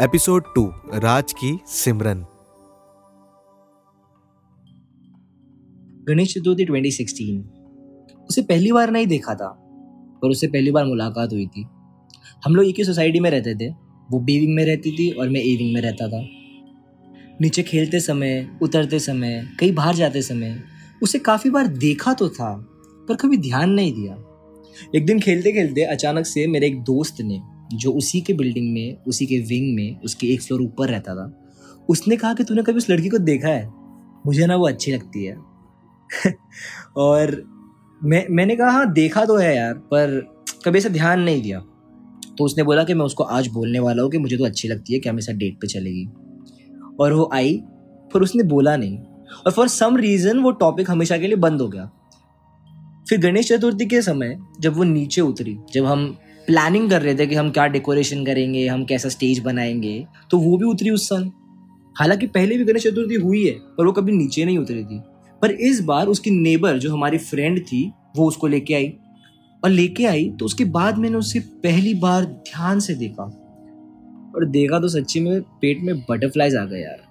Episode to, राज की सिमरन। गणेश चतुर्थी 2016 उसे पहली बार नहीं देखा था, पर उससे पहली बार मुलाकात हुई थी। हम लोग एक ही सोसाइटी में रहते थे, वो बी विंग में रहती थी और मैं ए विंग में रहता था। नीचे खेलते समय, उतरते समय, कहीं बाहर जाते समय, उसे काफ़ी बार देखा तो था, पर कभी ध्यान नहीं दिया। एक दिन खेलते खेलते अचानक से मेरे एक दोस्त ने जो उसी के बिल्डिंग में, उसी के विंग में, उसके एक फ्लोर ऊपर रहता था, उसने कहा कि तूने कभी उस लड़की को देखा है? मुझे ना वो अच्छी लगती है। और मैं, मैंने कहा हाँ देखा तो है यार, पर कभी ऐसा ध्यान नहीं दिया। तो उसने बोला कि मैं उसको आज बोलने वाला हूँ कि मुझे तो अच्छी लगती है कि हमेशा डेट पे चलेगी? और वो आई, पर उसने बोला नहीं। और फॉर सम रीज़न वो टॉपिक हमेशा के लिए बंद हो गया। फिर गणेश चतुर्थी के समय, जब वो नीचे उतरी, जब हम प्लानिंग कर रहे थे कि हम क्या डेकोरेशन करेंगे, हम कैसा स्टेज बनाएँगे तो वो भी उतरी उस साल हालाँकि पहले भी गणेश चतुर्थी हुई है, पर वो कभी नीचे नहीं उतरी थी। पर इस बार उसकी नेबर जो हमारी फ्रेंड थी, वो उसको लेके आई। और लेके आई तो उसके बाद मैंने उसे पहली बार ध्यान से देखा। और देखा तो सच्ची में पेट में बटरफ्लाइज आ गए यार।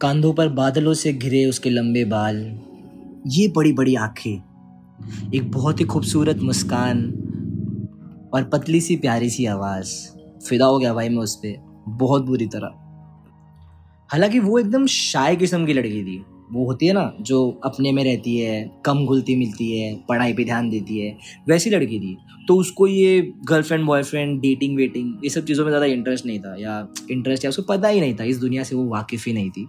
कांधों पर बादलों से घिरे उसके लंबे बाल। ये बड़ी बड़ी आँखें। एक बहुत ही खूबसूरत मुस्कान। और पतली सी प्यारी सी आवाज़। फिदा हो गया भाई मैं उस पर बहुत बुरी तरह। हालाँकि वो एकदम शाय किस्म की लड़की थी। वो होती है ना, जो अपने में रहती है, कम घुलती मिलती है, पढ़ाई पे ध्यान देती है, वैसी लड़की थी। तो उसको ये गर्लफ्रेंड बॉयफ्रेंड डेटिंग वेटिंग ये सब चीज़ों में ज़्यादा इंटरेस्ट नहीं था, या इंटरेस्ट या उसको पता ही नहीं था, इस दुनिया से वो वाकिफ़ ही नहीं थी।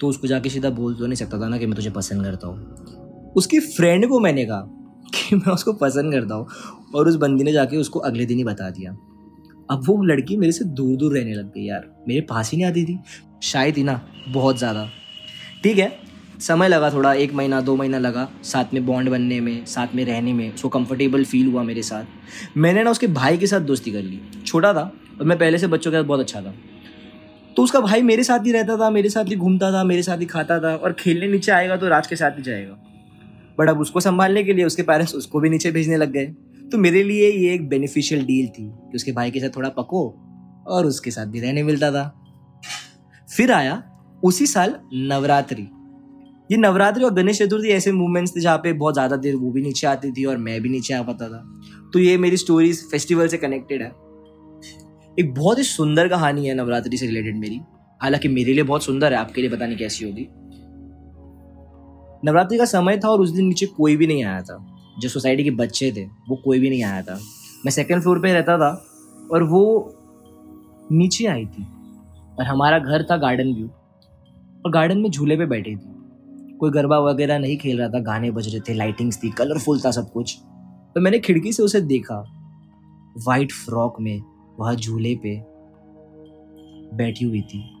तो उसको जाके सीधा बोल तो नहीं सकता था ना कि मैं तुझे पसंद करता हूँ। उसकी फ्रेंड को मैंने कहा कि मैं उसको पसंद करता हूँ और उस बंदी ने जाके उसको अगले दिन ही बता दिया। अब वो लड़की मेरे से दूर दूर रहने लग गई यार। मेरे पास ही नहीं आती थी। शायद ही ना, बहुत ज़्यादा। ठीक है, समय लगा थोड़ा, एक महीना, दो महीना लगा, साथ में बॉन्ड बनने में, साथ में रहने में उसको कंफर्टेबल फील हुआ मेरे साथ। मैंने ना उसके भाई के साथ दोस्ती कर ली। छोटा था और मैं पहले से बच्चों के साथ बहुत अच्छा था। तो उसका भाई मेरे साथ ही रहता था, मेरे साथ ही घूमता था, मेरे साथ ही खाता था और खेलने नीचे आएगा तो राज के साथ ही जाएगा। बट अब उसको संभालने के लिए उसके पेरेंट्स उसको भी नीचे भेजने लग गए। तो मेरे लिए ये एक बेनिफिशियल डील थी कि उसके भाई के साथ थोड़ा पको और उसके साथ भी रहने मिलता था। फिर आया उसी साल नवरात्रि। ये नवरात्रि और गणेश चतुर्थी ऐसे मूवमेंट्स थे जहाँ पे बहुत ज़्यादा देर वो भी नीचे आती थी और मैं भी नीचे आ पाता था। तो ये मेरी स्टोरीज फेस्टिवल से कनेक्टेड है। एक बहुत ही सुंदर कहानी है नवरात्रि से रिलेटेड मेरी। हालाँकि मेरे लिए बहुत सुंदर है, आपके लिए पता नहीं कैसी होगी। नवरात्रि का समय था और उस दिन नीचे कोई भी नहीं आया था। जो सोसाइटी के बच्चे थे, वो कोई भी नहीं आया था। मैं सेकेंड फ्लोर पे रहता था और वो नीचे आई थी और हमारा घर था गार्डन व्यू और गार्डन में झूले पे बैठी थी। कोई गरबा वगैरह नहीं खेल रहा था, गाने बज रहे थे लाइटिंग्स थी कलरफुल था सब कुछ। तो मैंने खिड़की से उसे देखा वाइट फ्रॉक में वह झूले पे बैठी हुई थी।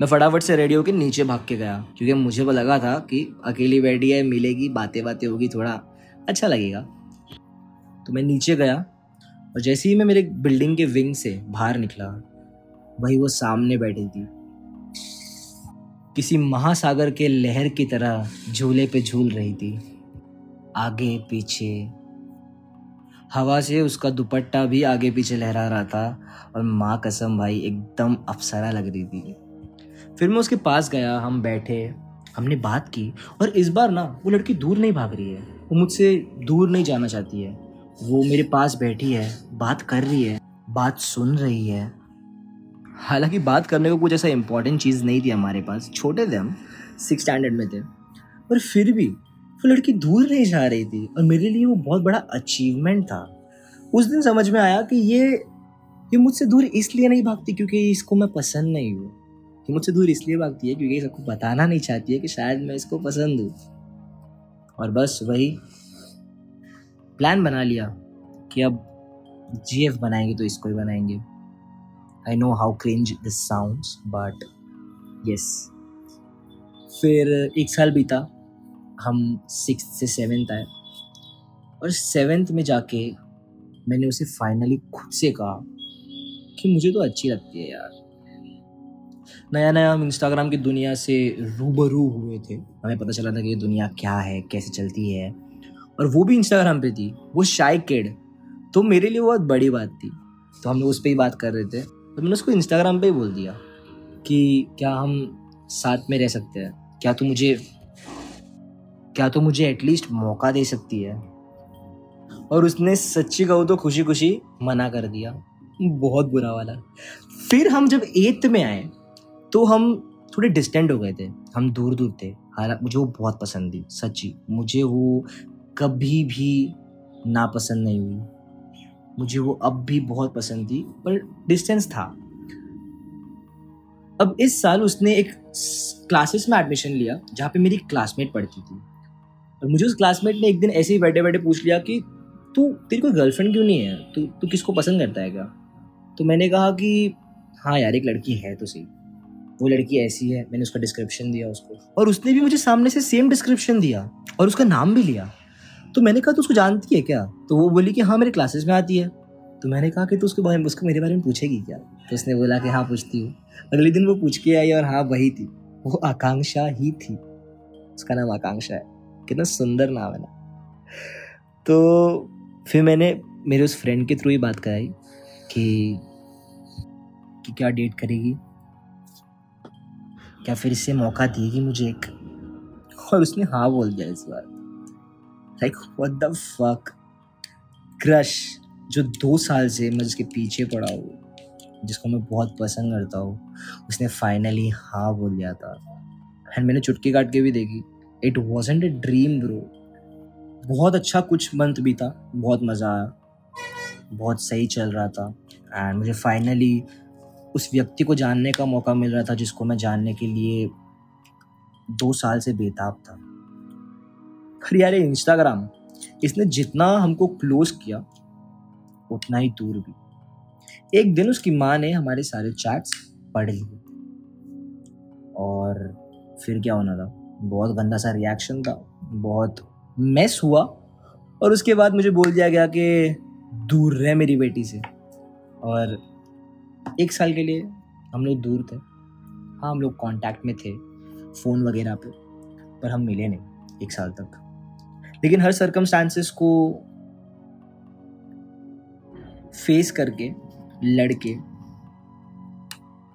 मैं फटाफट से रेडी होकर नीचे भाग के गया, क्योंकि मुझे वो लगा था कि अकेली बैठी है, मिलेगी, बातें बातें होगी, थोड़ा अच्छा लगेगा। तो मैं नीचे गया और जैसे ही मैं मेरे बिल्डिंग के विंग से बाहर निकला, वही वो सामने बैठी थी। किसी महासागर के लहर की तरह झूले पे झूल रही थी। आगे, पीछे। हवा से उसका दुपट्टा भी आगे पीछे लहरा रहा था और माँ कसम भाई, एकदम अप्सरा लग रही थी। फिर मैं उसके पास गया, हम बैठे, हमने बात की और इस बार ना वो लड़की दूर नहीं भाग रही है, वो मुझसे दूर नहीं जाना चाहती है। वो मेरे पास बैठी है, बात कर रही है, बात सुन रही है। हालाँकि बात करने को कुछ ऐसा इंपॉर्टेंट चीज़ नहीं थी हमारे पास, छोटे थे हम सिक्स स्टैंडर्ड में थे। पर फिर भी वो लड़की दूर नहीं जा रही थी और मेरे लिए वो बहुत बड़ा अचीवमेंट था। उस दिन समझ में आया कि ये ये मुझसे दूर इसलिए नहीं भागती क्योंकि इसको मैं पसंद नहीं हूँ। कि मुझसे दूर इसलिए भागती है क्योंकि सबको बताना नहीं चाहती है कि शायद मैं इसको पसंद हूँ। और बस वही प्लान बना लिया कि अब जीएफ बनाएँगे तो इसको ही बनाएँगे। I know how cringe this sounds but yes फिर एक साल बीता, हम सिक्स से सेवेंथ आए। और सेवेंथ में जाके मैंने उसे फाइनली खुद से कहा कि मुझे तो अच्छी लगती है यार। नया नया हम इंस्टाग्राम की दुनिया से रूबरू हुए थे। हमें पता चला था कि ये दुनिया क्या है, कैसे चलती है। और वो भी इंस्टाग्राम पे थी, वो शाई किड तो मेरे लिए बहुत बड़ी बात थी। तो हम लोग उस पर ही बात कर रहे थे। तो मैंने उसको इंस्टाग्राम पे ही बोल दिया कि क्या हम साथ में रह सकते हैं? क्या तू मुझे, क्या तो मुझे एटलीस्ट मौका दे सकती है? और उसने सच्ची कहूँ तो खुशी खुशी मना कर दिया। बहुत बुरा वाला। फिर हम जब एट्थ में आए तो हम थोड़े डिस्टेंट हो गए थे। हम दूर दूर थे। हालाँकि मुझे वो बहुत पसंद थी, सच्ची। मुझे वो कभी भी नापसंद नहीं हुई। मुझे वो अब भी बहुत पसंद थी, पर डिस्टेंस था। अब इस साल उसने एक क्लासेस में एडमिशन लिया, जहाँ पे मेरी क्लासमेट पढ़ती थी। और मुझे उस क्लासमेट ने एक दिन ऐसे ही बैठे बैठे पूछ लिया कि, तू, तेरी कोई गर्लफ्रेंड क्यों नहीं है? तू तू किसको पसंद करता है क्या? तो मैंने कहा कि हाँ यार, एक लड़की है तो सही। वो लड़की ऐसी है, मैंने उसका डिस्क्रिप्शन दिया उसको। और उसने भी मुझे सामने से सेम डिस्क्रिप्शन दिया और उसका नाम भी लिया। तो मैंने कहा तो उसको जानती है क्या? तो वो बोली कि हाँ मेरे क्लासेस में आती है। तो मैंने कहा कि, तू उसके बारे में, उसको मेरे बारे में पूछेगी क्या? तो उसने बोला कि हाँ पूछती हूँ। अगले दिन वो पूछ के आई और हाँ वही थी। वो आकांक्षा ही थी। उसका नाम आकांक्षा है। कितना सुंदर नाम है ना। तो फिर मैंने मेरे उस फ्रेंड के थ्रू ही बात कराई कि कि क्या डेट करेगी। क्या फिर इससे मौका देगी मुझे एक? और उसने हाँ बोल दिया इस बार। Like what the fuck crush जो दो साल से मैं जिसके पीछे पड़ा हूँ, जिसको मैं बहुत पसंद करता हूँ, उसने फाइनली हाँ बोल दिया था। एंड मैंने चुटकी काट के भी देखी। It wasn't a dream bro बहुत अच्छा कुछ मंथ भी था, बहुत मज़ा आया, बहुत सही चल रहा था। एंड मुझे फाइनली उस व्यक्ति को जानने का मौका मिल रहा था जिसको मैं जानने के लिए दो साल से बेताब था। अरे यार इंस्टाग्राम इसने जितना हमको क्लोज किया, उतना ही दूर भी। एक दिन उसकी माँ ने हमारे सारे चैट्स पढ़ लिए। और फिर क्या होना था? बहुत गंदा सा रिएक्शन था। बहुत मेस हुआ। और उसके बाद मुझे बोल दिया गया कि, दूर रहे मेरी बेटी से। और एक साल के लिए हम लोग दूर थे। हाँ हम लोग कांटेक्ट में थे फ़ोन वगैरह पे, पर हम मिले नहीं एक साल तक। लेकिन हर सरकमस्टांसेस को फेस करके, लड़के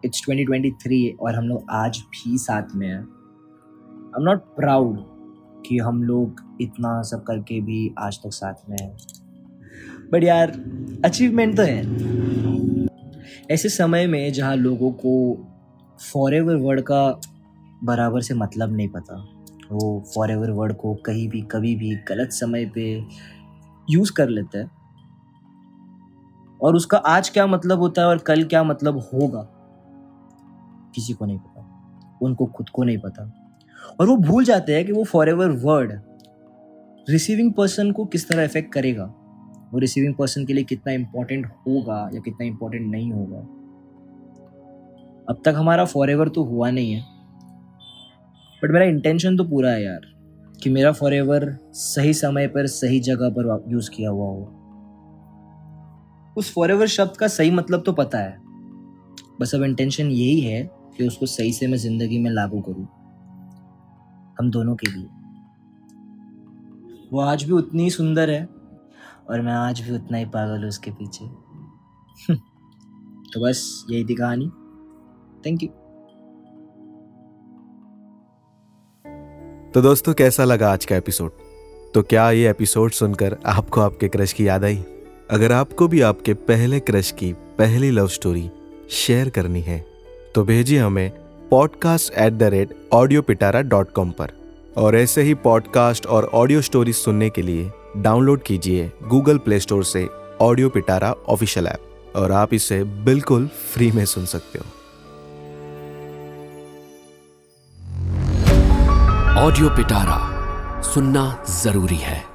इट्स 2023 और हम लोग आज भी साथ में हैं। आई एम नॉट प्राउड कि हम लोग इतना सब करके भी आज तक साथ में हैं। बट यार अचीवमेंट तो है। ऐसे समय में जहाँ लोगों को फॉर एवर वर्ड का बराबर से मतलब नहीं पता, वो फॉर एवर वर्ड को कहीं भी, कभी भी गलत समय पे यूज़ कर लेते हैं। और उसका आज क्या मतलब होता है और कल क्या मतलब होगा, किसी को नहीं पता, उनको खुद को नहीं पता। और वो भूल जाते हैं कि वो for ever word receiving person को किस तरह इफ़ेक्ट करेगा। वो रिसीविंग पर्सन के लिए कितना इम्पोर्टेंट होगा या कितना इम्पोर्टेंट नहीं होगा। अब तक हमारा फॉर तो हुआ नहीं है। बट मेरा इंटेंशन तो पूरा है यार, कि मेरा फॉर सही समय पर, सही जगह पर यूज़ किया हुआ हो। उस फॉर शब्द का सही मतलब तो पता है। बस अब इंटेंशन यही है कि उसको सही से मैं ज़िंदगी में लागू करूँ। हम दोनों के लिए। वो आज भी उतनी सुंदर है। और मैं आज भी उतना ही पागल हूँ उसके पीछे। तो बस यही थी कहानी। थैंक यू तो दोस्तों, कैसा लगा आज का एपिसोड तो क्या ये एपिसोड सुनकर आपको आपके क्रश की याद आई? अगर आपको भी आपके पहले क्रश की पहली लव स्टोरी शेयर करनी है तो भेजिए हमें podcast at the rate audio Pitara dot com पर। और ऐसे ही पॉडकास्ट और ऑडियो स्टोरी सुनने के लिए डाउनलोड कीजिए गूगल प्ले स्टोर से ऑडियो पिटारा ऑफिशियल ऐप और आप इसे बिल्कुल फ्री में सुन सकते हो। ऑडियो पिटारा सुनना ज़रूरी है।